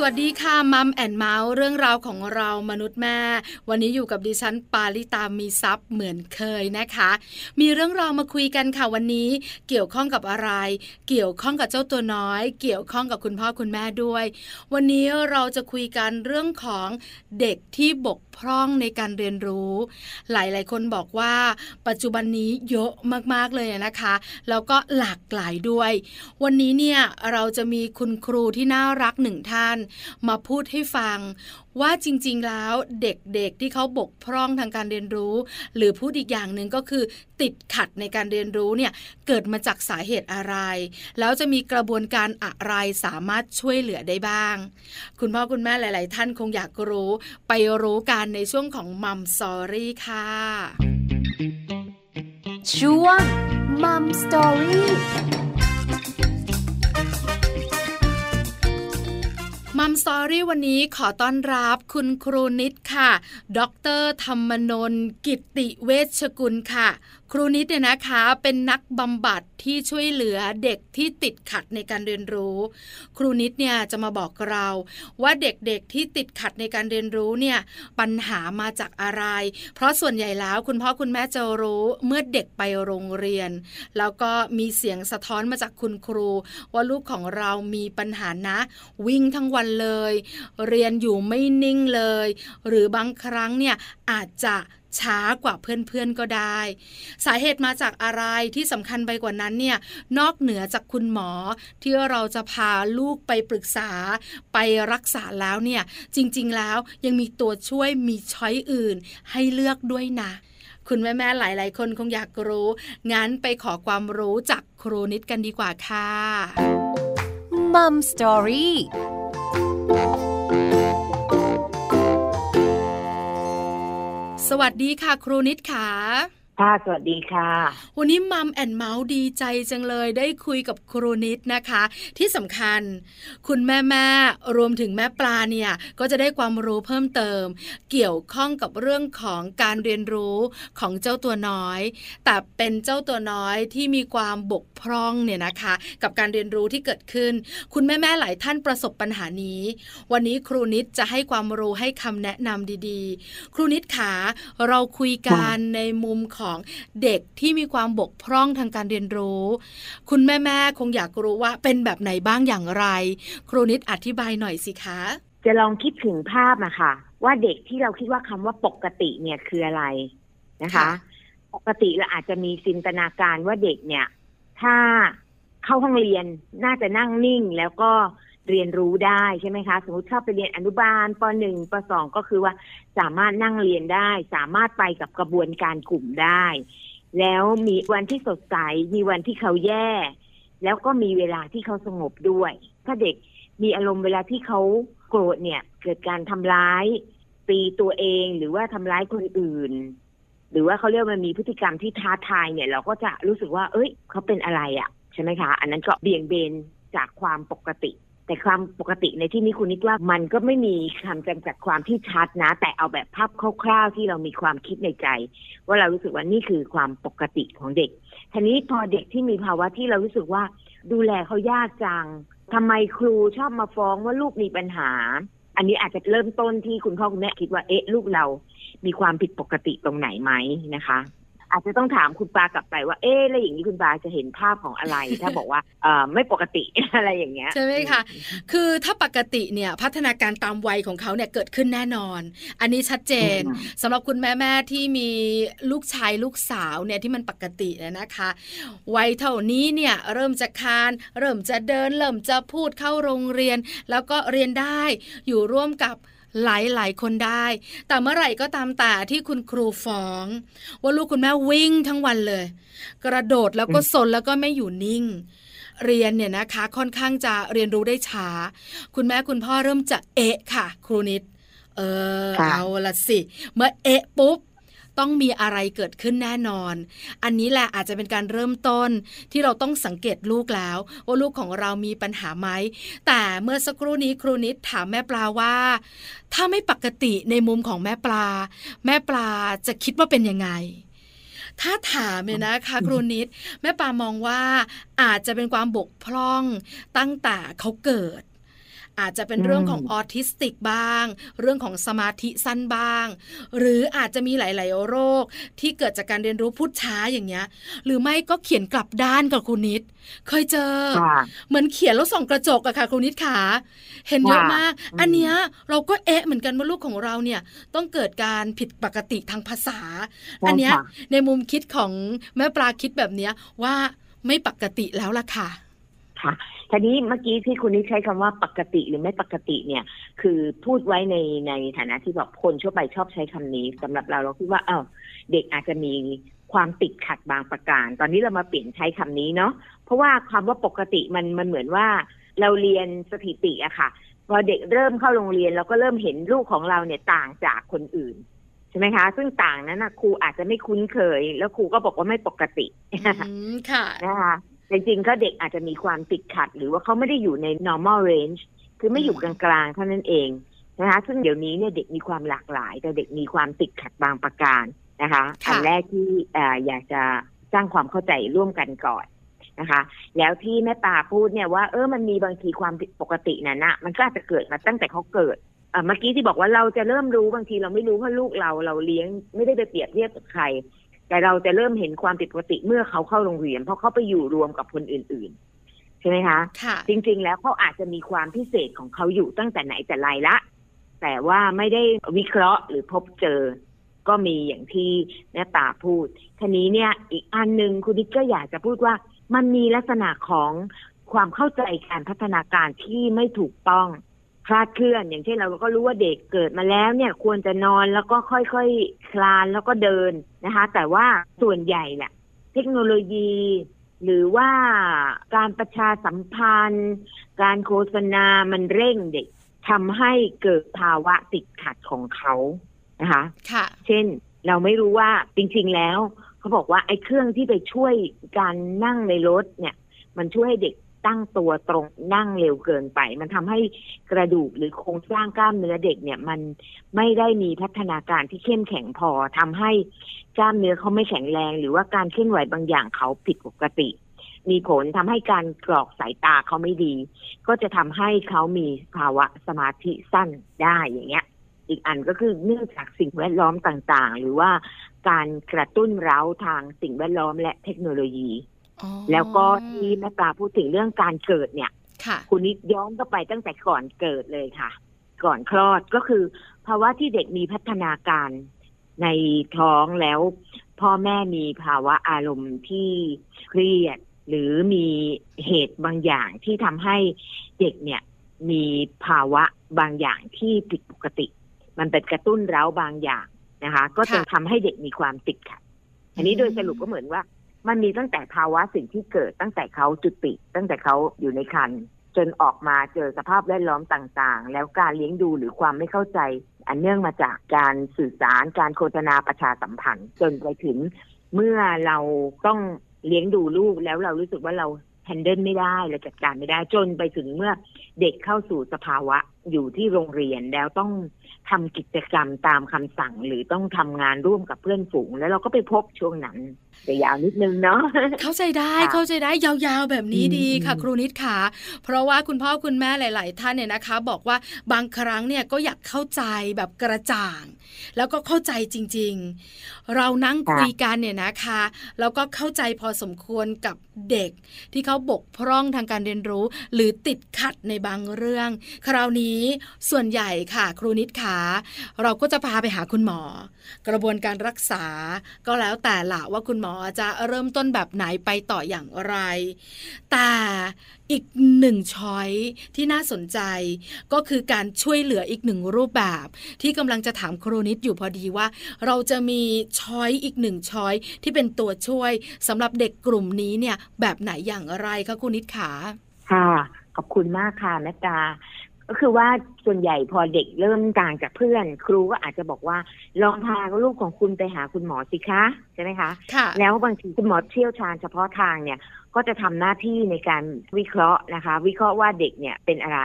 สวัสดีค่ะ Mom and Mouth เรื่องราวของเรามนุษย์แม่ วันนี้อยู่กับดิฉันปาลิตามีซัพ์เหมือนเคยนะคะ มีเรื่องราวมาคุยกันค่ะวันนี้ เกี่ยวข้องกับอะไร เกี่ยวข้องกับเจ้าตัวน้อย เกี่ยวข้องกับคุณพ่อคุณแม่ด้วย วันนี้เราจะคุยกันเรื่องของเด็กที่บกพร่องในการเรียนรู้ หลายๆ คนบอกว่า ปัจจุบันนี้เยอะมากๆเลยนะคะแล้วก็หลากหลายด้วย วันนี้เนี่ยเราจะมีคุณครูที่น่ารักหนึ่งท่านมาพูดให้ฟัง ว่าจริง ๆ แล้วเด็กๆที่เขาบกพร่องทางการเรียนรู้ หรือพูดอีกอย่างหนึ่งก็คือ ติดขัดในการเรียนรู้เนี่ยเกิดมาจากสาเหตุอะไร แล้วจะมีกระบวนการอะไรสามารถช่วยเหลือได้บ้าง คุณพ่อคุณแม่หลาย ๆ ท่านคงอยากรู้ไปรู้กันในช่วงของ mom story ค่ะ ช่วง mom story mom story วันนี้ขอต้อนรับคุณครูนิดค่ะ ดรธรรมนนกิติเวชกุลค่ะครูนิดเนี่ยนะคะเป็นนักบำบัดที่ช่วยเหลือเด็กที่ติดขัดในการเรียนรู้ ครูนิดเนี่ยจะมาบอกเรา ว่าเด็กๆที่ติดขัดในการเรียนรู้เนี่ยปัญหามาจากอะไร เพราะส่วนใหญ่แล้วคุณพ่อคุณแม่จะรู้เมื่อเด็กไปโรงเรียน แล้วก็มีเสียงสะท้อนมาจากคุณครู ว่าลูกของเรามีปัญหานะ วิ่งทั้งวันเลย เรียนอยู่ไม่นิ่งเลย หรือบางครั้งเนี่ยอาจจะ ช้ากว่าเพื่อนๆก็ได้ สาเหตุมาจากอะไรที่สำคัญไปกว่านั้นเนี่ยนอกเหนือจากคุณหมอที่เราจะพาลูกไปปรึกษาไปรักษาแล้วเนี่ยจริงๆแล้วยังมีตัวช่วยมีช้อยอื่นให้เลือกด้วยนะคุณแม่ ๆ หลาย ๆ คนคงอยากรู้ งั้นไปขอความรู้จากครูนิดกันดีกว่าค่ะมัมสตอรี่ สวัสดีค่ะ ครูนิดขา ค่ะสวัสดีค่ะ วันนี้มัมแอนเมาส์ดีใจจังเลยได้คุยกับครูนิดนะคะ ที่สำคัญ คุณแม่แม่รวมถึงแม่ปลาเนี่ยก็จะได้ความรู้เพิ่มเติม เกี่ยวข้องกับเรื่องของการเรียนรู้ของเจ้าตัวน้อย แต่เป็นเจ้าตัวน้อยที่มีความบกพร่องเนี่ยนะคะ กับการเรียนรู้ที่เกิดขึ้น คุณแม่แม่หลายท่านประสบปัญหานี้ วันนี้ครูนิดจะให้ความรู้ให้คำแนะนำดีๆ ครูนิดขาเราคุยกันในมุมของของเด็กที่มีความบกพร่องทางการเรียนรู้ คุณแม่แม่คงอยากรู้ว่าเป็นแบบไหนบ้างอย่างไร ครูนิดอธิบายหน่อยสิคะ จะลองคิดถึงภาพนะคะว่าเด็กที่เราคิดว่าคำว่าปกติเนี่ยคืออะไรนะคะ ปกติเราอาจจะมีจินตนาการว่าเด็กเนี่ย ถ้าเข้าห้องเรียนน่าจะนั่งนิ่งแล้วก็ เรียนรู้ได้ใช่ไหมคะ สมมติเข้าไปเรียนอนุบาลปหนึ่งปสองก็คือว่าสามารถนั่งเรียนได้ สามารถไปกับกระบวนการกลุ่มได้ แล้วมีวันที่สดใสมีวันที่เขาแย่ แล้วก็มีเวลาที่เขาสงบด้วย ถ้าเด็กมีอารมณ์เวลาที่เขาโกรธเนี่ย เกิดการทำร้ายตีตัวเองหรือว่าทำร้ายคนอื่น หรือว่าเขาเรียกมันมีพฤติกรรมที่ท้าทายเนี่ย เราก็จะรู้สึกว่า เอ้ย เขาเป็นอะไรอะ่ะ ใช่ไหมคะ อันนั้นก็เบี่ยงเบนจากความปกติ แต่ความปกติในที่นี้คุณนิดว่ามันก็ไม่มีคำจำกัดความที่ชัดนะ แต่เอาแบบภาพคร่าวๆที่เรามีความคิดในใจ ว่าเรารู้สึกว่านี่คือความปกติของเด็กทีนี้พอเด็กที่มีภาวะที่เรารู้สึกว่าดูแลเขายากจังทำไมครูชอบมาฟ้องว่าลูกมีปัญหา อันนี้อาจจะเริ่มต้นที่คุณพ่อคุณแม่คิดว่าเอ๊ะลูกเรามีความผิดปกติตรงไหนไหมนะคะ อาจจะต้องถามคุณปากลับไปว่าเอ๊ะแล้วอย่างนี้คุณปาจะเห็นภาพของอะไร ถ้าบอกว่าเออไม่ปกติอะไรอย่างเงี้ยใช่ไหมคะคือถ้าปกติเนี่ยพัฒนาการตามวัยของเขาเนี่ยเกิดขึ้นแน่นอน อันนี้ชัดเจนสำหรับคุณแม่แม่ที่มีลูกชายลูกสาวเนี่ยที่มันปกตินะคะ วัยเท่านี้เนี่ยเริ่มจะคาน เริ่มจะเดิน เริ่มจะพูดเข้าโรงเรียน แล้วก็เรียนได้อยู่ร่วมกับ หลายหลายคนได้ แต่เมื่อไหร่ก็ตามแต่ที่คุณครูฟ้อง ว่าลูกคุณแม่วิ่งทั้งวันเลย กระโดดแล้วก็สนแล้วก็ไม่อยู่นิ่ง เรียนเนี่ยนะคะค่อนข้างจะเรียนรู้ได้ช้า คุณแม่คุณพ่อเริ่มจะเอะค่ะ ครูนิด เออเอาละสิ เมื่อเอะปุ๊บ ต้องมีอะไรเกิดขึ้นแน่นอน อันนี้แหละอาจจะเป็นการเริ่มต้นที่เราต้องสังเกตลูกแล้วว่าลูกของเรามีปัญหาไหม แต่เมื่อสักครู่นี้ครูนิดถามแม่ปลาว่า ถ้าไม่ปกติในมุมของแม่ปลา แม่ปลาจะคิดว่าเป็นยังไงถ้าถามเนี่ยนะคะครูนิดแม่ปามองว่าอาจจะเป็นความบกพร่องตั้งแต่เขาเกิด อาจจะเป็นเรื่องของออทิสติกบ้าง เรื่องของสมาธิสั้นบ้าง หรืออาจจะมีหลาย ๆ โรค ที่เกิดจากการเรียนรู้พูดช้าอย่างเงี้ย หรือไม่ก็เขียนกลับด้านกับครูนิด เคยเจอค่ะเหมือนเขียนแล้วส่องกระจกอะค่ะครูนิดขาเห็นเยอะมากอืมอันเนี้ยเราก็เอ๊ะเหมือนกันว่าลูกของเราเนี่ยต้องเกิดการผิดปกติทางภาษา อันเนี้ยใช่ค่ะในมุมคิดของแม่ปลาคิดแบบเนี้ยว่าไม่ปกติแล้วล่ะค่ะค่ะ ทีนี้เมื่อกี้ที่คุณนิดใช้คำว่าปกติหรือไม่ปกติเนี่ย คือพูดไว้ในในฐานะที่แบบคนทั่วไปชอบใช้คำนี้สำหรับเราเราคิดว่าเออเด็กอาจจะมีความติดขัดบางประการ ตอนนี้เรามาเปลี่ยนใช้คำนี้เนาะเพราะว่าคำว่าปกติมันมันเหมือนว่าเราเรียนสถิติอะค่ะพอเด็กเริ่มเข้าโรงเรียนเราก็เริ่มเห็นลูกของเราเนี่ยต่างจากคนอื่นใช่ไหมคะ ซึ่งต่างนั้นนะครูอาจจะไม่คุ้นเคย แล้วครูก็บอกว่าไม่ปกติอืมค่ะนะคะแต่ จริงๆก็เด็กอาจจะมีความติดขัด หรือว่าเขาไม่ได้อยู่ใน normal range คือไม่อยู่กลางๆเท่านั้นเองนะคะซึ่งเดี๋ยวนี้เนี่ยเด็กมีความหลากหลาย แต่เด็กมีความติดขัดบางประการนะคะค่ะอันแรกที่เอ่ออยากจะสร้างความเข้าใจร่วมกันก่อนนะคะ แล้วที่แม่ปาพูดเนี่ยว่าเออมันมีบางทีความผิดปกตินั้นนะมันก็อาจจะเกิดมาตั้งแต่เขาเกิดเอ่อเมื่อกี้ที่บอกว่าเราจะเริ่มรู้บางทีเราไม่รู้เพราะลูกเราเราเลี้ยงไม่ได้ไปเปรียบเทียบกับใคร แต่เราจะเริ่มเห็นความผิดปกติเมื่อเขาเข้าโรงเรียน เพราะเขาไปอยู่รวมกับคนอื่น ๆ ใช่ไหมคะค่ะจริง ๆ แล้วเขาอาจจะมีความพิเศษของเขาอยู่ตั้งแต่ไหนแต่ไรละ แต่ว่าไม่ได้วิเคราะห์หรือพบเจอ ก็มีอย่างที่แม่ตาพูดทีนี้เนี่ยอีกอันหนึ่งคุณดิกก็อยากจะพูดว่ามันมีลักษณะของความเข้าใจการพัฒนาการที่ไม่ถูกต้อง คลาดเคลื่อน อย่างเช่นเราก็รู้ว่าเด็กเกิดมาแล้วเนี่ยควรจะนอนแล้วก็ค่อยๆคลานแล้วก็เดินนะคะ แต่ว่าส่วนใหญ่เนี่ยเทคโนโลยี หรือว่าการประชาสัมพันธ์ การโฆษณามันเร่งเด็กทำให้เกิดภาวะติดขัดของเขานะคะค่ะ เช่นเราไม่รู้ว่าจริงๆแล้ว เขาบอกว่าไอ้เครื่องที่ไปช่วยการนั่งในรถเนี่ย มันช่วยให้เด็ก ตั้งตัวตรงนั่งเร็วเกินไป มันทำให้กระดูกหรือโครงสร้างกล้ามเนื้อเด็กเนี่ยมันไม่ได้มีพัฒนาการที่เข้มแข็งพอทำให้กล้ามเนื้อเขาไม่แข็งแรง หรือว่าการเคลื่อนไหวบางอย่างเขาผิดปกติ มีผลทำให้การกรอกสายตาเขาไม่ดี ก็จะทำให้เขามีภาวะสมาธิสั้นได้อย่างเงี้ยอีกอันก็คือเนื่องจากสิ่งแวดล้อมต่างๆ หรือว่าการกระตุ้นเร้าทางสิ่งแวดล้อมและเทคโนโลยี แล้วก็ที่แม่ปลาพูดถึงเรื่องการเกิดเนี่ยค่ะคุณนิดย้อนก็ไปตั้งแต่ก่อนเกิดเลยค่ะ ก่อนคลอดก็คือภาวะที่เด็กมีพัฒนาการในท้องแล้ว พ่อแม่มีภาวะอารมณ์ที่เครียด หรือมีเหตุบางอย่างที่ทำให้เด็กเนี่ยมีภาวะบางอย่างที่ผิดปกติ มันเป็นกระตุ้นเร้าบางอย่างนะคะ ก็จะค่ะทำให้เด็กมีความติดขัดอันนี้โดยสรุปก็เหมือนว่า มันมีตั้งแต่ภาวะสิ่งที่เกิดตั้งแต่เขาจุติ ตั้งแต่เขาอยู่ในครรภ์จนออกมาเจอสภาพแวดล้อมต่างๆ แล้วการเลี้ยงดูหรือความไม่เข้าใจ อันเนื่องมาจากการสื่อสารการโฆษณาประชาสัมพันธ์ จนไปถึงเมื่อเราต้องเลี้ยงดูลูกแล้วเรารู้สึกว่าเราแฮนเดิลไม่ได้เราจัดการไม่ได้จนไปถึงเมื่อเด็กเข้าสู่สภาวะ อยู่ที่โรงเรียนแล้วต้องทำกิจกรรมตามคำสั่ง หรือต้องทำงานร่วมกับเพื่อนฝูง แล้วเราก็ไปพบช่วงนั้นแต่ยาวนิดนึงเนาะเข้าใจได้ค่ะเข้าใจได้ยาวๆแบบนี้อืมดีค่ะอืมครูนิดค่ะ เพราะว่าคุณพ่อคุณแม่หลาย ๆ ท่านเนี่ยนะคะ บอกว่าบางครั้งเนี่ยก็อยากเข้าใจแบบกระจ่าง แล้วก็เข้าใจจริง ๆ เรานั่งคุยกันเนี่ยนะคะแล้วก็เข้าใจพอสมควรกับเด็ก ที่เขาบกพร่องทางการเรียนรู้ หรือติดขัดในบางเรื่อง คราวนี้ส่วนใหญ่ค่ะ ครูนิดขาเราก็จะพาไปหาคุณหมอ กระบวนการรักษา ก็แล้วแต่ละว่าคุณหมอจะเริ่มต้นแบบไหนไปต่ออย่างไร แต่อีกหนึ่งช้อยที่น่าสนใจ ก็คือการช่วยเหลืออีกหนึ่งรูปแบบ ที่กำลังจะถามครูนิดอยู่พอดีว่า เราจะมีช้อยอีกหนึ่งช้อยที่เป็นตัวช่วยสำหรับเด็กกลุ่มนี้เนี่ยแบบไหนอย่างไรคะครูนิดขาค่ะขอบคุณมากค่ะแม่ตา ก็คือว่าส่วนใหญ่พอเด็กเริ่มต่างจากเพื่อน ครูก็อาจจะบอกว่า ลองพาลูกของคุณไปหาคุณหมอสิคะใช่ไหมคะค่ะแล้วบางทีคุณหมอเชี่ยวชาญเฉพาะทางเนี่ย ก็จะทำหน้าที่ในการวิเคราะห์นะคะ วิเคราะห์ว่าเด็กเนี่ยเป็นอะไร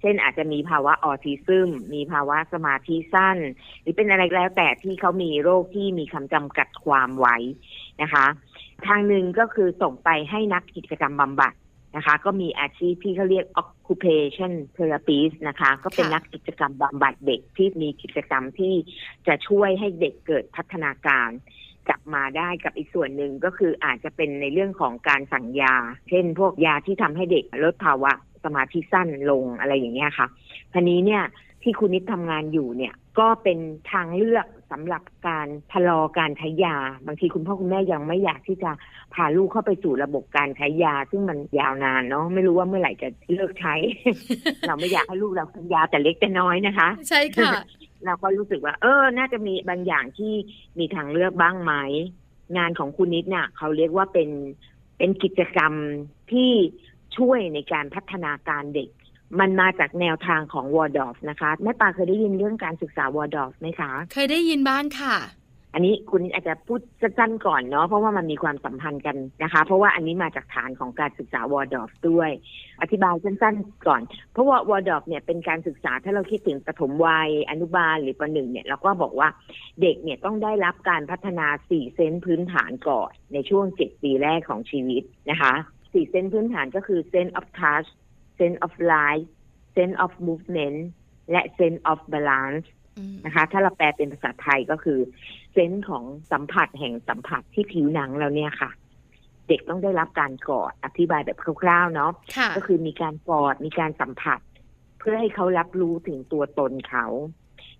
เช่นอาจจะมีภาวะออทิซึม มีภาวะสมาธิสั้น หรือเป็นอะไรแล้วแต่ที่เขามีโรคที่มีคำจำกัดความไว้นะคะ ทางหนึ่งก็คือส่งไปให้นักกิจกรรมบำบัด นะคะ ก็มีอาชีพที่เขาเรียก occupation therapist นะคะ ก็เป็นค่ะนักกิจกรรมบำบัดเด็กที่มีกิจกรรมที่จะช่วยให้เด็กเกิดพัฒนาการกลับมาได้กับอีกส่วนหนึ่งก็คืออาจจะเป็นในเรื่องของการสั่งยา เช่น พวกยาที่ทำให้เด็กลดภาวะสมาธิสั้นลงอะไรอย่างเงี้ยค่ะทีนี้เนี่ยที่คุณนิดทำงานอยู่เนี่ยก็เป็นทางเลือก สำหรับการชะลอการใช้ยา บางทีคุณพ่อคุณแม่ยังไม่อยากที่จะพาลูกเข้าไปสู่ระบบการใช้ยา ซึ่งมันยาวนานเนาะไม่รู้ว่าเมื่อไหร่จะเลิกใช้ เราไม่อยากให้ลูกเรากินยาแต่เล็กแต่น้อยนะคะ ใช่ค่ะ เราก็รู้สึกว่า เออ น่าจะมีบางอย่างที่มีทางเลือกบ้างไหมงานของคุณนิดเนี่ยเขาเรียกว่าเป็นเป็นกิจกรรมที่ช่วยในการพัฒนาการเด็ก มันมาจากแนวทางของ Waldorf นะคะแม่ปาเคยได้ยินเรื่องการศึกษา Waldorf ไหมคะ เคยได้ยินบ้างค่ะ อันนี้คุณอาจจะพูดสั้นๆก่อนเนาะเพราะว่ามันมีความสัมพันธ์กันนะคะ เพราะว่าอันนี้มาจากฐานของการศึกษา Waldorf ด้วย อธิบายสั้นๆก่อน เพราะว่า Waldorf เนี่ยเป็นการศึกษาถ้าเราคิดถึงปฐมวัยอนุบาลหรือป.หนึ่งเนี่ยเราก็บอกว่าเด็กเนี่ยต้องได้รับการพัฒนาสี่ sense พื้นฐานก่อนในช่วงเจ็ดปีแรกของชีวิตนะคะสี่ sense พื้นฐานก็คือ sense of touch sense of life sense of movement และ sense of balance อืมนะคะถ้าเราแปลเป็นภาษาไทยก็คือ sense ของสัมผัสแห่งสัมผัสที่ผิวหนังเราเนี่ยค่ะ เด็กต้องได้รับการกอดอธิบายแบบคร่าวๆเนาะค่ะก็คือมีการกอดมีการสัมผัส เพื่อให้เขารับรู้ถึงตัวตนเขา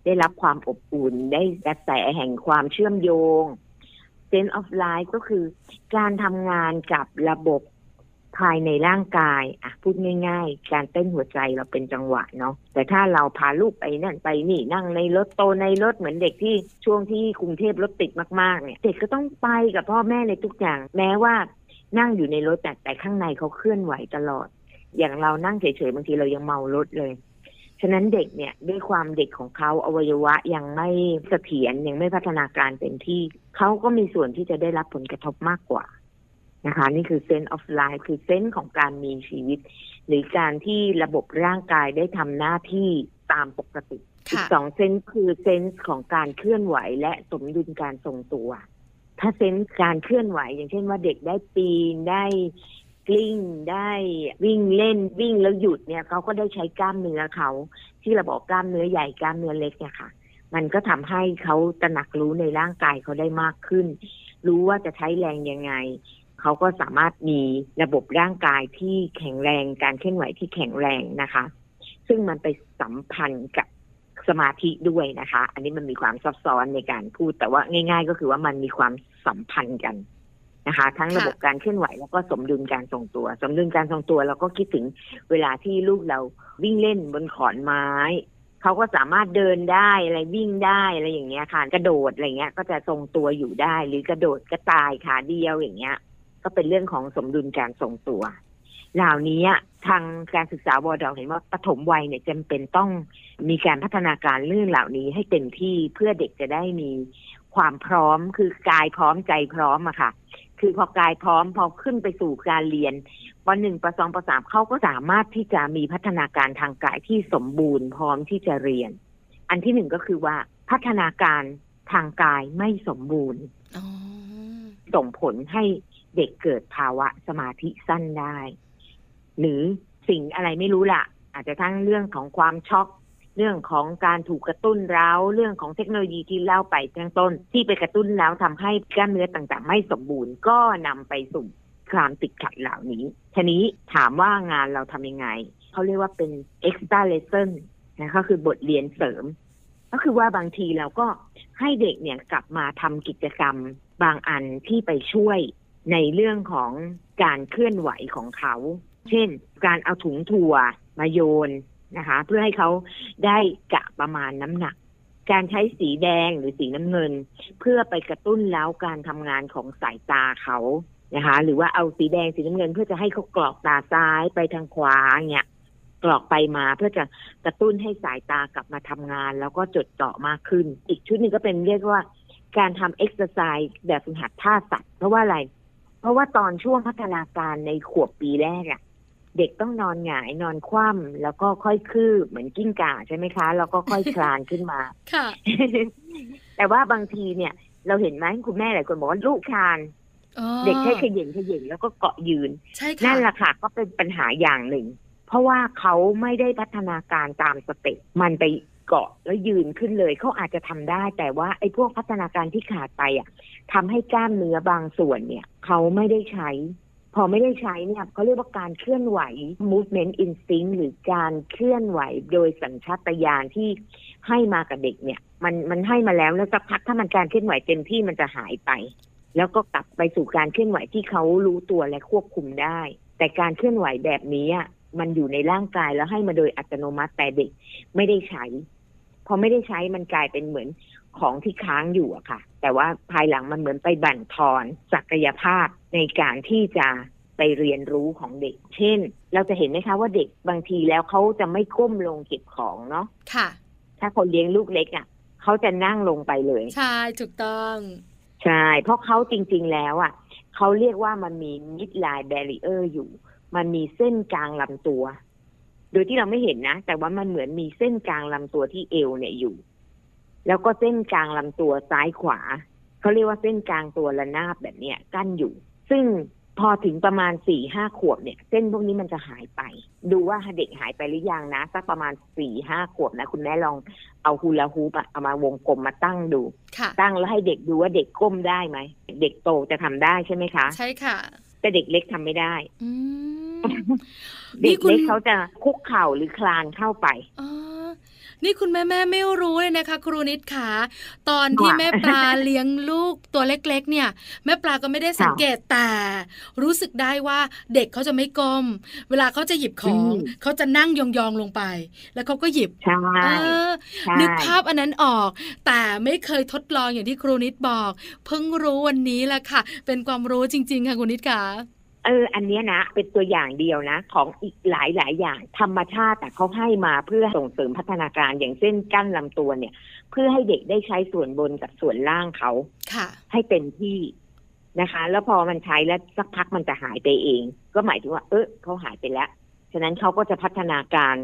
ได้รับความอบอุ่นได้กระแสแห่งความเชื่อมโยง sense of life ก็คือการทำงานกับระบบ ภายในร่างกายอะพูดง่าย ๆ การเต้นหัวใจเราเป็นจังหวะเนาะแต่ถ้าเราพาลูกไปนั่นไปนี่นั่งในรถโตในรถเหมือนเด็กที่ช่วงที่กรุงเทพรถติดมากๆเนี่ยเด็กก็ต้องไปกับพ่อแม่ในทุกอย่าง แม้ว่านั่งอยู่ในรถแต่แต่ข้างในเขาเคลื่อนไหวตลอด อย่างเรานั่งเฉยๆบางทีเรายังเมารถเลยฉะนั้นเด็กเนี่ยด้วยความเด็กของเขาอวัยวะยังไม่เสถียรยังไม่พัฒนาการเต็มที่เขาก็มีส่วนที่จะได้รับผลกระทบมากกว่า นะคะ นี่คือ sense of life คือเซนส์ของการมีชีวิต หรือการที่ระบบร่างกายได้ทำหน้าที่ตามปกติอีกค่ะสองเซนส์คือเซนส์ของการเคลื่อนไหวและสมดุลการทรงตัว ถ้าเซนส์การเคลื่อนไหว อย่างเช่นว่าเด็กได้ปีนได้กลิ้งได้วิ่งเล่นวิ่งแล้วหยุดเนี่ยเขาก็ได้ใช้กล้ามเนื้อเขา ที่เราบอกกล้ามเนื้อใหญ่กล้ามเนื้อเล็กเนี่ยค่ะ มันก็ทำให้เขาตระหนักรู้ในร่างกายเขาได้มากขึ้น รู้ว่าจะใช้แรงยังไง เขาก็สามารถมีระบบร่างกายที่แข็งแรงการเคลื่อนไหวที่แข็งแรงนะคะ ซึ่งมันไปสัมพันธ์กับสมาธิด้วยนะคะ อันนี้มันมีความซับซ้อนในการพูด แต่ว่าง่าย ๆ ก็คือว่ามันมีความสัมพันธ์กันนะคะ ทั้งระบบการเคลื่อนไหวแล้วก็สมดุลการทรงตัว สมดุลการทรงตัวเราก็คิดถึงเวลาที่ลูกเราวิ่งเล่นบนขอนไม้เขาก็สามารถเดินได้อะไรวิ่งได้อะไรอย่างเงี้ยค่ะกระโดดอะไรเงี้ย ก็จะทรงตัวอยู่ได้ หรือกระโดดกระต่ายขาเดียวอย่างเงี้ย ก็เป็นเรื่องของสมดุลการทรงตัว เหล่านี้ทางการศึกษาวอร์ดอเห็นว่าปฐมวัยเนี่ยจำเป็นต้องมีการพัฒนาการเรื่องเหล่านี้ให้เต็มที่เพื่อเด็กจะได้มีความพร้อมคือกายพร้อมใจพร้อมอะค่ะ คือพอกายพร้อมพอขึ้นไปสู่การเรียนปหนึ่งปสองปสามเขาก็สามารถที่จะมีพัฒนาการทางกายที่สมบูรณ์พร้อมที่จะเรียน อันที่หนึ่งก็คือว่าพัฒนาการทางกายไม่สมบูรณ์อ๋อส่งผลให้ เด็กเกิดภาวะสมาธิสั้นได้ หรือสิ่งอะไรไม่รู้ล่ะ อาจจะทั้งเรื่องของความช็อกเรื่องของการถูกกระตุ้นเร้าเรื่องของเทคโนโลยีที่เล่าไปข้งต้น ที่ไปกระตุ้นแล้วทำให้กล้ามเนื้อต่างๆ ไม่สมบูรณ์ก็นำไปสู่ความติดขัดเหล่านี้ทีนี้ถามว่างานเราทำยังไงเขาเรียกว่าเป็น extra lesson นะก็คือบทเรียนเสริม ก็คือว่าบางทีเราก็ให้เด็กเนี่ยกลับมาทำกิจกรรมบางอันที่ไปช่วย ในเรื่องของการเคลื่อนไหวของเขา เช่น การเอาถุงถั่วมาโยนนะคะ เพื่อให้เขาได้กะประมาณน้ำหนัก การใช้สีแดงหรือสีน้ำเงิน เพื่อไปกระตุ้นแล้วการทำงานของสายตาเขานะคะ หรือว่าเอาสีแดงสีน้ำเงิน เพื่อจะให้เขากรอกตาซ้ายไปทางขวาเนี่ยกรอกไปมาเพื่อจะกระตุ้นให้สายตากลับมาทำงาน แล้วก็จดจ่อมากขึ้น อีกชุดหนึ่งก็เป็นเรียกว่า การทำเอ็กซ์ไซส์แบบฝึกหัดท่าสัตว์เพราะว่าอะไร เพราะว่าตอนช่วงพัฒนาการในขวบปีแรกอะเด็กต้องนอนหงายนอนคว่ำแล้วก็ค่อยคืบเหมือนกิ้งก่าใช่ไหมคะ แล้วก็ค่อยคลานขึ้นมาค่ะแต่ว่าบางทีเนี่ย เราเห็นไหมคุณแม่หลายคนบอกว่าลูกคลานอ๋อเด็กแค่เขย่งเขย่งแล้วก็เกาะยืนใช่ค่ะนั่นแหละค่ะก็เป็นปัญหาอย่างหนึ่ง เพราะว่าเขาไม่ได้พัฒนาการตามสเต็ปมันไป เกาะแล้วยืนขึ้นเลยเขาอาจจะทำได้ แต่ว่าไอ้พวกพัฒนาการที่ขาดไปอะทำให้กล้ามเนื้อบางส่วนเนี่ยเขาไม่ได้ใช้ พอไม่ได้ใช้เนี่ยเขาเรียกว่าการเคลื่อนไหว movement instinct หรือการเคลื่อนไหวโดยสัญชาตญาณที่ให้มากับเด็กเนี่ย มันมันให้มาแล้วแล้วสักพักถ้ามันการเคลื่อนไหวเต็มที่มันจะหายไป แล้วก็กลับไปสู่การเคลื่อนไหวที่เขารู้ตัวและควบคุมได้ แต่การเคลื่อนไหวแบบนี้อะมันอยู่ในร่างกายแล้วให้มาโดยอัตโนมัติแต่เด็กไม่ได้ใช้ พอไม่ได้ใช้มันกลายเป็นเหมือนของที่ค้างอยู่อะค่ะ แต่ว่าภายหลังมันเหมือนไปบั่นทอนศักยภาพในการที่จะไปเรียนรู้ของเด็ก เช่น เราจะเห็นไหมคะว่าเด็กบางทีแล้วเขาจะไม่ก้มลงเก็บของเนาะค่ะ ถ้าคนเลี้ยงลูกเล็กอะเขาจะนั่งลงไปเลย ใช่ถูกต้อง ใช่ เพราะเขาจริง ๆ แล้วอะเขาเรียกว่ามันมี midline barrier อยู่ มันมีเส้นกลางลำตัว โดยที่เราไม่เห็นนะ แต่ว่ามันเหมือนมีเส้นกลางลำตัวที่เอวเนี่ยอยู่ แล้วก็เส้นกลางลำตัวซ้ายขวาเขาเรียกว่าเส้นกลางตัวระนาบแบบเนี้ยกั้นอยู่ ซึ่งพอถึงประมาณสี่ห้าขวบเนี่ย เส้นพวกนี้มันจะหายไป ดูว่าเด็กหายไปหรือยังนะสักประมาณสี่ห้าขวบนะ คุณแม่ลองเอาฮูลาฮูปอะเอามาวงกลมมาตั้งดูค่ะตั้งแล้วให้เด็กดูว่าเด็กก้มได้ไหม เด็กโตจะทำได้ใช่ไหมคะ ใช่ค่ะ แต่เด็กเล็กทำไม่ได้ อืม เด็นี่กคุณเล็กเขาจะคุกเข่าหรือคลานเข้าไปอ๋อนี่คุณแม่แม่ไม่รู้เลยนะคะ ครูนิดขาตอนที่ค่ะแม่ปลาเลี้ยงลูกตัวเล็ก ๆ เนี่ย แม่ปลาก็ไม่ได้สังเกตแต่ รู้สึกได้ว่าเด็กเขาจะไม่ก้ม เวลาเขาจะหยิบของเขาจะนั่งยองๆลงไป แล้วเขาก็หยิบใช่เออใช่นึกภาพอันนั้นออก แต่ไม่เคยทดลองอย่างที่ครูนิดบอก เพิ่งรู้วันนี้แหละค่ะ เป็นความรู้จริง ๆ ค่ะคุณนิดค่ะ เออ อันเนี้ยนะ เป็นตัวอย่างเดียวนะ ของอีกหลายหลายๆอย่าง ธรรมชาติแต่เขาให้มาเพื่อส่งเสริมพัฒนาการอย่างเช่นกั้นลำตัวเนี่ย เพื่อให้เด็กได้ใช้ส่วนบนกับส่วนล่างเขาค่ะ ให้เต็มที่นะคะ แล้วพอมันใช้แล้วสักพักมันจะหายไปเอง ก็หมายถึงว่า เออเขาหายไปแล้ว ฉะนั้นเขาก็จะพัฒนาการ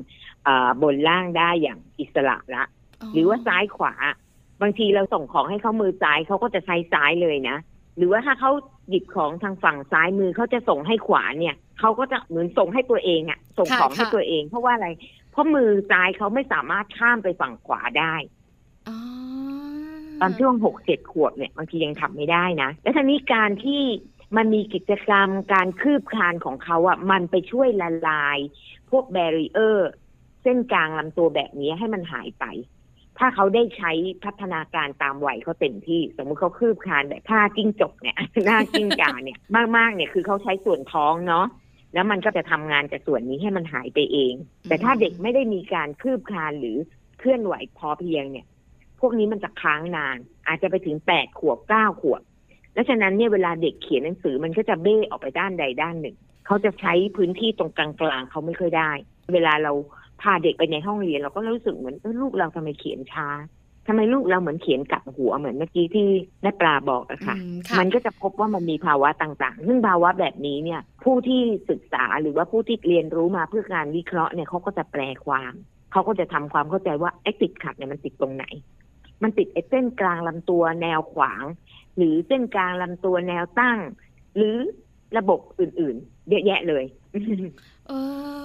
อ่าบนล่างได้อย่างอิสระละ หรือว่าซ้ายขวา บางทีเราส่งของให้เขามือซ้ายเขาก็จะใช้ซ้ายเลยนะหรือว่าถ้าเขา หยิบของทางฝั่งซ้ายมือเขาจะส่งให้ขวาเนี่ยเขาก็จะเหมือนส่งให้ตัวเองอะส่งค่ะของให้ค่ะตัวเอง เพราะว่าอะไร เพราะมือซ้ายเขาไม่สามารถข้ามไปฝั่งขวาได้อ๋อตอนช่วงหกเจ็ดขวบเนี่ยบางทียังทำไม่ได้นะ แล้วทีนี้การที่มันมีกิจกรรมการคืบคลานของเขาอะ มันไปช่วยละลาย พวกแบรีเออร์ เส้นกลางลำตัวแบบนี้ให้มันหายไป ถ้าเขาได้ใช้พัฒนาการตามวัยเขาเต็มที่ สมมติเขาคืบคานแบบท่าจิ้งจกเนี่ยหน้าจิ้งกาเนี่ยมากๆเนี่ยคือเขาใช้ส่วนท้องเนาะแล้วมันก็จะทำงานจากส่วนนี้ให้มันหายไปเอง แต่ถ้าเด็กไม่ได้มีการคืบคานหรือเคลื่อนไหวพอเพียงเนี่ย พวกนี้มันจะค้างนาน อาจจะไปถึงแปดขวบเก้าขวบและฉะนั้นเนี่ยเวลาเด็กเขียนหนังสือมันก็จะเบ้ออกไปด้านใดด้านหนึ่ง เขาจะใช้พื้นที่ตรงกลางๆเขาไม่ค่อยได้ เวลาเรา พาเด็กไปในห้องเรียนเราก็รู้สึกเหมือนเออลูกเราทำไมเขียนช้าทำไมลูกเราเหมือนเขียนกลับหัวเหมือนเมื่อกี้ที่แม่ปลาบอกอะค่ะอืมค่ะ มันก็จะพบว่ามันมีภาวะต่างๆ ซึ่งภาวะแบบนี้เนี่ย ผู้ที่ศึกษาหรือว่าผู้ที่เรียนรู้มาเพื่อการวิเคราะห์เนี่ยเขาก็จะแปลความเขาก็จะทำความเข้าใจว่าไอ้ติดขัดเนี่ยมันติดตรงไหน มันติดไอ้เส้นกลางลำตัวแนวขวาง หรือเส้นกลางลำตัวแนวตั้ง หรือระบบอื่นๆเยอะแยะเลยเออ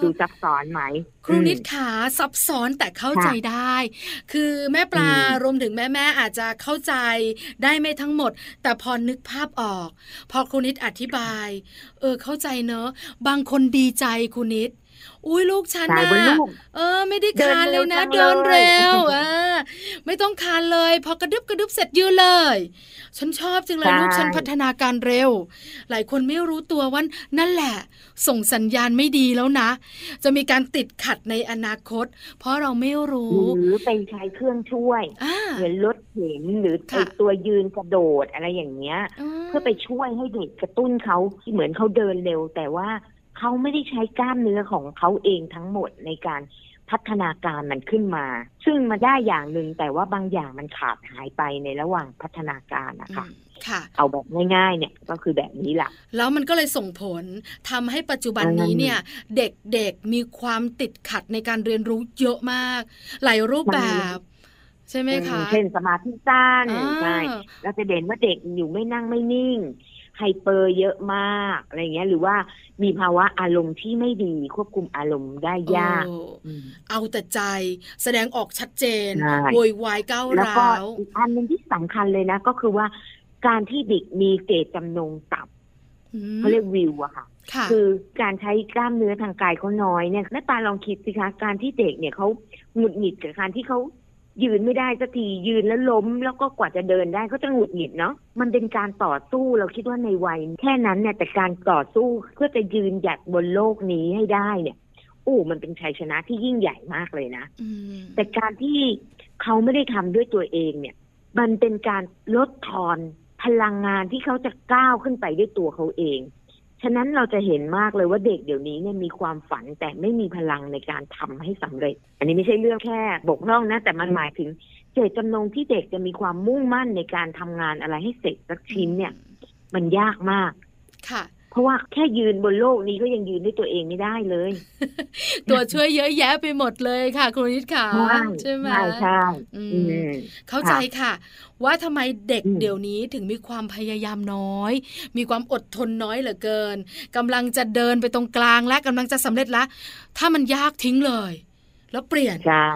ดูซับซ้อนไหม ครูนิดอืมขาซับซ้อนแต่เข้าค่ะใจได้ คือแม่ปลาอืมรวมถึงแม่แม่ๆอาจจะเข้าใจได้ไม่ทั้งหมด แต่พอนึกภาพออก พอครูนิดอธิบาย เออเข้าใจเนอะ บางคนดีใจครูนิด อุ้ยลูกฉันสายนะบนลูกเออ ไม่ได้เดินคานเลยนะเร็วจังเดินเร็วเลยเออไม่ต้องคานเลย พอกระดึบกระดึบเสร็จยืนเลย ฉันชอบจังเลยใช่ลูกฉันพัฒนาการเร็ว หลายคนไม่รู้ตัวว่านั่นแหละ ส่งสัญญาณไม่ดีแล้วนะ จะมีการติดขัดในอนาคต เพราะเราไม่รู้หรือไปใช้เครื่องช่วยอ่าเหมือนรถเข็นหรือค่ะไอตัวยืนกระโดดอะไรอย่างเงี้ย เพื่อไปช่วยให้เด็กกระตุ้นเขาเหมือนเขาเดินเร็วแต่ว่า เขาไม่ได้ใช้กล้ามเนื้อของเขาเองทั้งหมดในการพัฒนาการมันขึ้นมา ซึ่งมาได้อย่างหนึ่งแต่ว่าบางอย่างมันขาดหายไปในระหว่างพัฒนาการนะคะอืมค่ะเอาแบบง่ายๆเนี่ยก็คือแบบนี้แหละแล้วมันก็เลยส่งผลทำให้ปัจจุบันอืมนี้เนี่ย เด็กๆมีความติดขัดในการเรียนรู้เยอะมาก หลายรูปแบบ ใช่ไหมคะเช่นสมาธิสั้นอ่าใช่เราจะเด่นว่าเด็กอยู่ไม่นั่งไม่นิ่ง ไฮเปอร์เยอะมากอะไรเงี้ย หรือว่ามีภาวะอารมณ์ที่ไม่ดีควบคุมอารมณ์ได้ยากโอ้อืมเอาแต่ใจแสดงออกชัดเจนใช่โวยวายก้าวแล้วก็ร้าวอีกอันหนึ่งที่สำคัญเลยนะ ก็คือว่าการที่เด็กมีเจตจำนงต่ำอืมเขาเรียกวิวอะค่ะค่ะคือการใช้กล้ามเนื้อทางกายเขาน้อยเนี่ยแม่ปาลองคิดสิคะ การที่เด็กเนี่ยเขาหงุดหงิดกับการที่เขา ยืนไม่ได้สักทียืนแล้วล้ม แล้วก็กว่าจะเดินได้เขาจะหงุดหงิดเนาะมันเป็นการต่อสู้เราคิดว่าในวัย แค่นั้นเนี่ยแต่การต่อสู้เพื่อจะยืนหยัดบนโลกนี้ให้ได้เนี่ยโอ้มันเป็นชัยชนะที่ยิ่งใหญ่มากเลยนะอืมแต่การที่เขาไม่ได้ทำด้วยตัวเองเนี่ย มันเป็นการลดทอนพลังงานที่เขาจะก้าวขึ้นไปด้วยตัวเขาเอง ฉะนั้นเราจะเห็นมากเลยว่าเด็กเดี๋ยวนี้เนี่ยมีความฝันแต่ไม่มีพลังในการทำให้สำเร็จ อันนี้ไม่ใช่เรื่องแค่บกพร่องนะ แต่มันหมายถึงเจตจำนงที่เด็กจะมีความมุ่งมั่นในการทำงานอะไรให้เสร็จสักชิ้นเนี่ย มันยากมากค่ะ เพราะว่าแค่ยืนบนโลกนี้ก็ยังยืนด้วยตัวเองไม่ได้เลย ตัวช่วยเยอะแยะไปหมดเลยค่ะครูนิดค่ะใช่ไหมใช่ใช่อืมอืมเข้าใจค่ะ ว่าทำไมเด็กอืมเดี๋ยวนี้ถึงมีความพยายามน้อย มีความอดทนน้อยเหลือเกินกำลังจะเดินไปตรงกลางและกำลังจะสำเร็จละถ้ามันยากทิ้งเลย แล้วเปลี่ยนใช่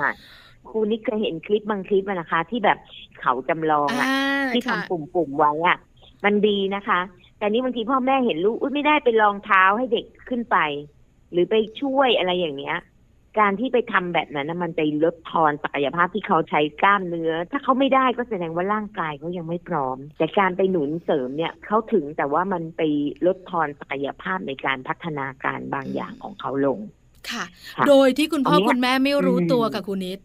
ครูนี่เคยเห็นคลิปบางคลิปอะนะคะ ที่แบบเขาจำลองอะอ่าที่ค่ะทำปุ่มๆไว้อะมันดีนะคะ แต่นี่บางทีพ่อแม่เห็นลูกอุ๊ยไม่ได้ไปลองเท้าให้เด็กขึ้นไป หรือไปช่วยอะไรอย่างเนี้ย การที่ไปทำแบบนั้นนะมันไปลดทอนศักยภาพที่เขาใช้กล้ามเนื้อ ถ้าเขาไม่ได้ก็แสดงว่าร่างกายเขายังไม่พร้อม แต่การไปหนุนเสริมเนี่ยเขาถึงแต่ว่ามันไปลดทอนศักยภาพในการพัฒนาการบางอย่างของเขาลงค่ะค่ะโดยที่คุณพ่ออันเนี้ยคุณแม่ไม่รู้อืมตัวกับคุณนิด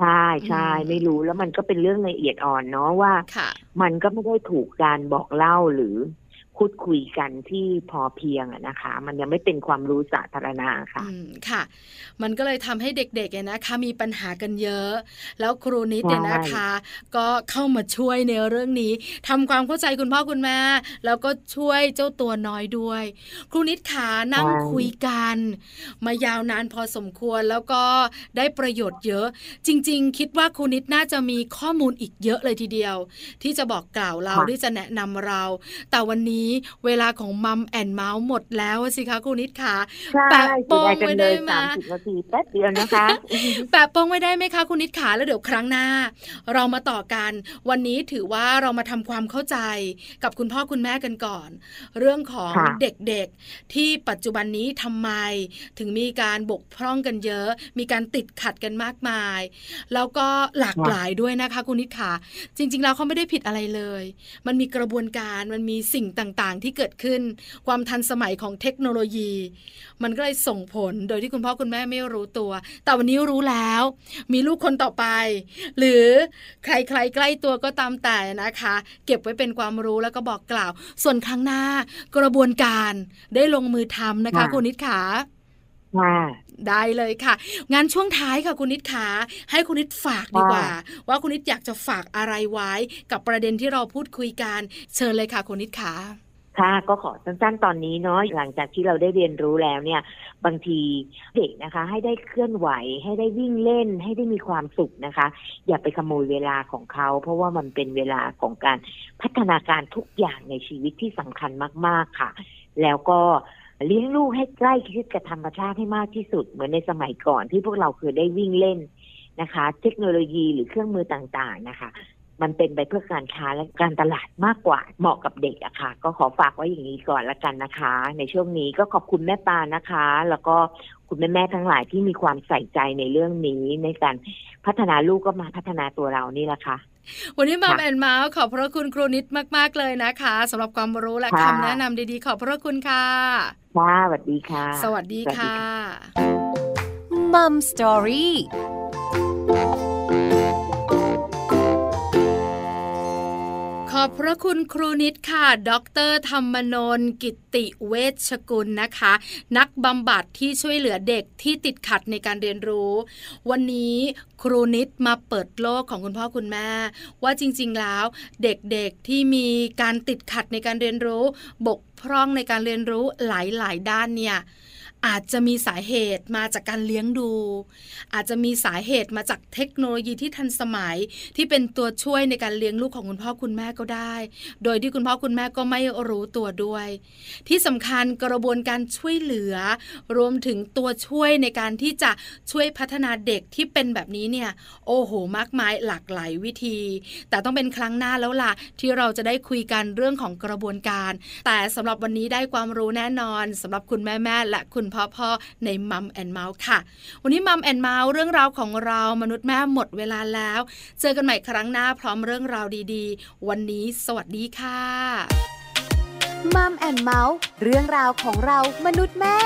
ใช่ใช่อืมไม่รู้แล้วมันก็เป็นเรื่องละเอียดอ่อนเนาะว่าค่ะมันก็ไม่ได้ถูกการบอกเล่าหรือ พูดคุยกันที่พอเพียงอะนะคะ มันยังไม่เป็นความรู้สาธารณะค่ะอืมค่ะ มันก็เลยทำให้เด็กๆเนี่ยนะคะมีปัญหากันเยอะ แล้วครูนิดเนี่ยนะคะ ก็เข้ามาช่วยในเรื่องนี้ทำความเข้าใจคุณพ่อคุณแม่แล้วก็ช่วยเจ้าตัวน้อยด้วย ครูนิดขานั่งใช่คุยกัน มายาวนานพอสมควรแล้วก็ได้ประโยชน์เยอะ จริง ๆ คิดว่าครูนิดน่าจะมีข้อมูลอีกเยอะเลยทีเดียว ที่จะบอกกล่าวเราที่จะแนะนำเรา แต่วันนี้เวลาของมัมแอนเมาส์หมดแล้วอะสิคะครูนิดขาใช่แปะโป้งเสียดายจัไว้งเลได้ยไหมสามสิบนาทีแป๊บเดียวนะคะแปะโป้งไว้ได้ไหมคะคุณนิดขาแล้วเดี๋ยวครั้งหน้า เรามาต่อกันวันนี้ถือว่าเรามาทำความเข้าใจกับคุณพ่อคุณแม่กันก่อน เรื่องของค่ะเด็กๆ ที่ปัจจุบันนี้ทำไม ถึงมีการบกพร่องกันเยอะ มีการติดขัดกันมากมาย แล้วก็หลากหลายด้วยนะคะคุณนิดขาจริง ๆ แล้วเขาไม่ได้ผิดอะไรเลย มันมีกระบวนการมันมีสิ่งต่างๆ ที่เกิดขึ้น ความทันสมัยของเทคโนโลยี มันก็เลยส่งผลโดยที่คุณพ่อคุณแม่ไม่รู้ตัว แต่วันนี้รู้แล้ว มีลูกคนต่อไป หรือใครใครๆใกล้ตัวก็ตามแต่นะคะ เก็บไว้เป็นความรู้แล้วก็บอกกล่าว ส่วนครั้งหน้ากระบวนการได้ลงมือทำนะคะค่ะคุณนิดขาค่ะได้เลยค่ะ งานช่วงท้ายค่ะคุณนิดขาให้คุณนิดฝากดีกว่า ว่าคุณนิดอยากจะฝากอะไรไว้ กับประเด็นที่เราพูดคุยกัน เชิญเลยค่ะคุณนิดขา ค่ะก็ขอสั้นๆตอนนี้เนาะหลังจากที่เราได้เรียนรู้แล้วเนี่ย บางทีเด็กนะคะ ให้ได้เคลื่อนไหว ให้ได้วิ่งเล่น ให้ได้มีความสุขนะคะ อย่าไปขโมยเวลาของเขา เพราะว่ามันเป็นเวลาของการพัฒนาการทุกอย่างในชีวิตที่สำคัญมาก ๆค่ะ แล้วก็เลี้ยงลูกให้ใกล้ชิดกับธรรมชาติให้มากที่สุด เหมือนในสมัยก่อนที่พวกเราเคยได้วิ่งเล่นนะคะ เทคโนโลยีหรือเครื่องมือต่างๆนะคะ มันเป็นไปเพื่อการค้าและการตลาดมากกว่าเหมาะกับเด็กอะค่ะ ก็ขอฝากไว้อย่างนี้ก่อนละกันนะคะ ในช่วงนี้ก็ขอบคุณแม่ปานะคะ แล้วก็คุณแม่แม่ๆทั้งหลายที่มีความใส่ใจในเรื่องนี้ ในการพัฒนาลูกก็มาพัฒนาตัวเรานี่แหละค่ะวันนี้ Mom and Mouth ขอบพระคุณครูนิดมาก ๆ เลยนะคะสำหรับความรู้และค่ะคำแนะนำดีๆ ขอบพระคุณค่ะค่ะสวัสดีค่ะ สวัสดีสวัสดีค่ะค่ะ mom story ขอบพระคุณครูนิดค่ะ ดร.ธรรมนนท์กิตติเวชกุลนะคะ นักบำบัดที่ช่วยเหลือเด็กที่ติดขัดในการเรียนรู้ วันนี้ครูนิดมาเปิดโลกของคุณพ่อคุณแม่ ว่าจริงๆแล้วเด็กๆที่มีการติดขัดในการเรียนรู้ บกพร่องในการเรียนรู้หลายๆ ด้านเนี่ย อาจจะมีสาเหตุมาจากการเลี้ยงดู อาจจะมีสาเหตุมาจากเทคโนโลยีที่ทันสมัยที่เป็นตัวช่วยในการเลี้ยงลูกของคุณพ่อคุณแม่ก็ได้ โดยที่คุณพ่อคุณแม่ก็ไม่รู้ตัวด้วย ที่สำคัญกระบวนการช่วยเหลือ รวมถึงตัวช่วยในการที่จะช่วยพัฒนาเด็กที่เป็นแบบนี้เนี่ยโอ้โหมากมายหลากหลายวิธี แต่ต้องเป็นครั้งหน้าแล้วล่ะที่เราจะได้คุยกันเรื่องของกระบวนการ แต่สำหรับวันนี้ได้ความรู้แน่นอนสำหรับคุณแม่แม่และคุณพ่อพ่อในมัมแอนเมาส์ค่ะ วันนี้มัมแอนเมาส์เรื่องราวของเรามนุษย์แม่หมดเวลาแล้ว เจอกันใหม่ครั้งหน้าพร้อมเรื่องราวดีๆ วันนี้สวัสดีค่ะมัมแอนเมาส์เรื่องราวของเรามนุษย์แม่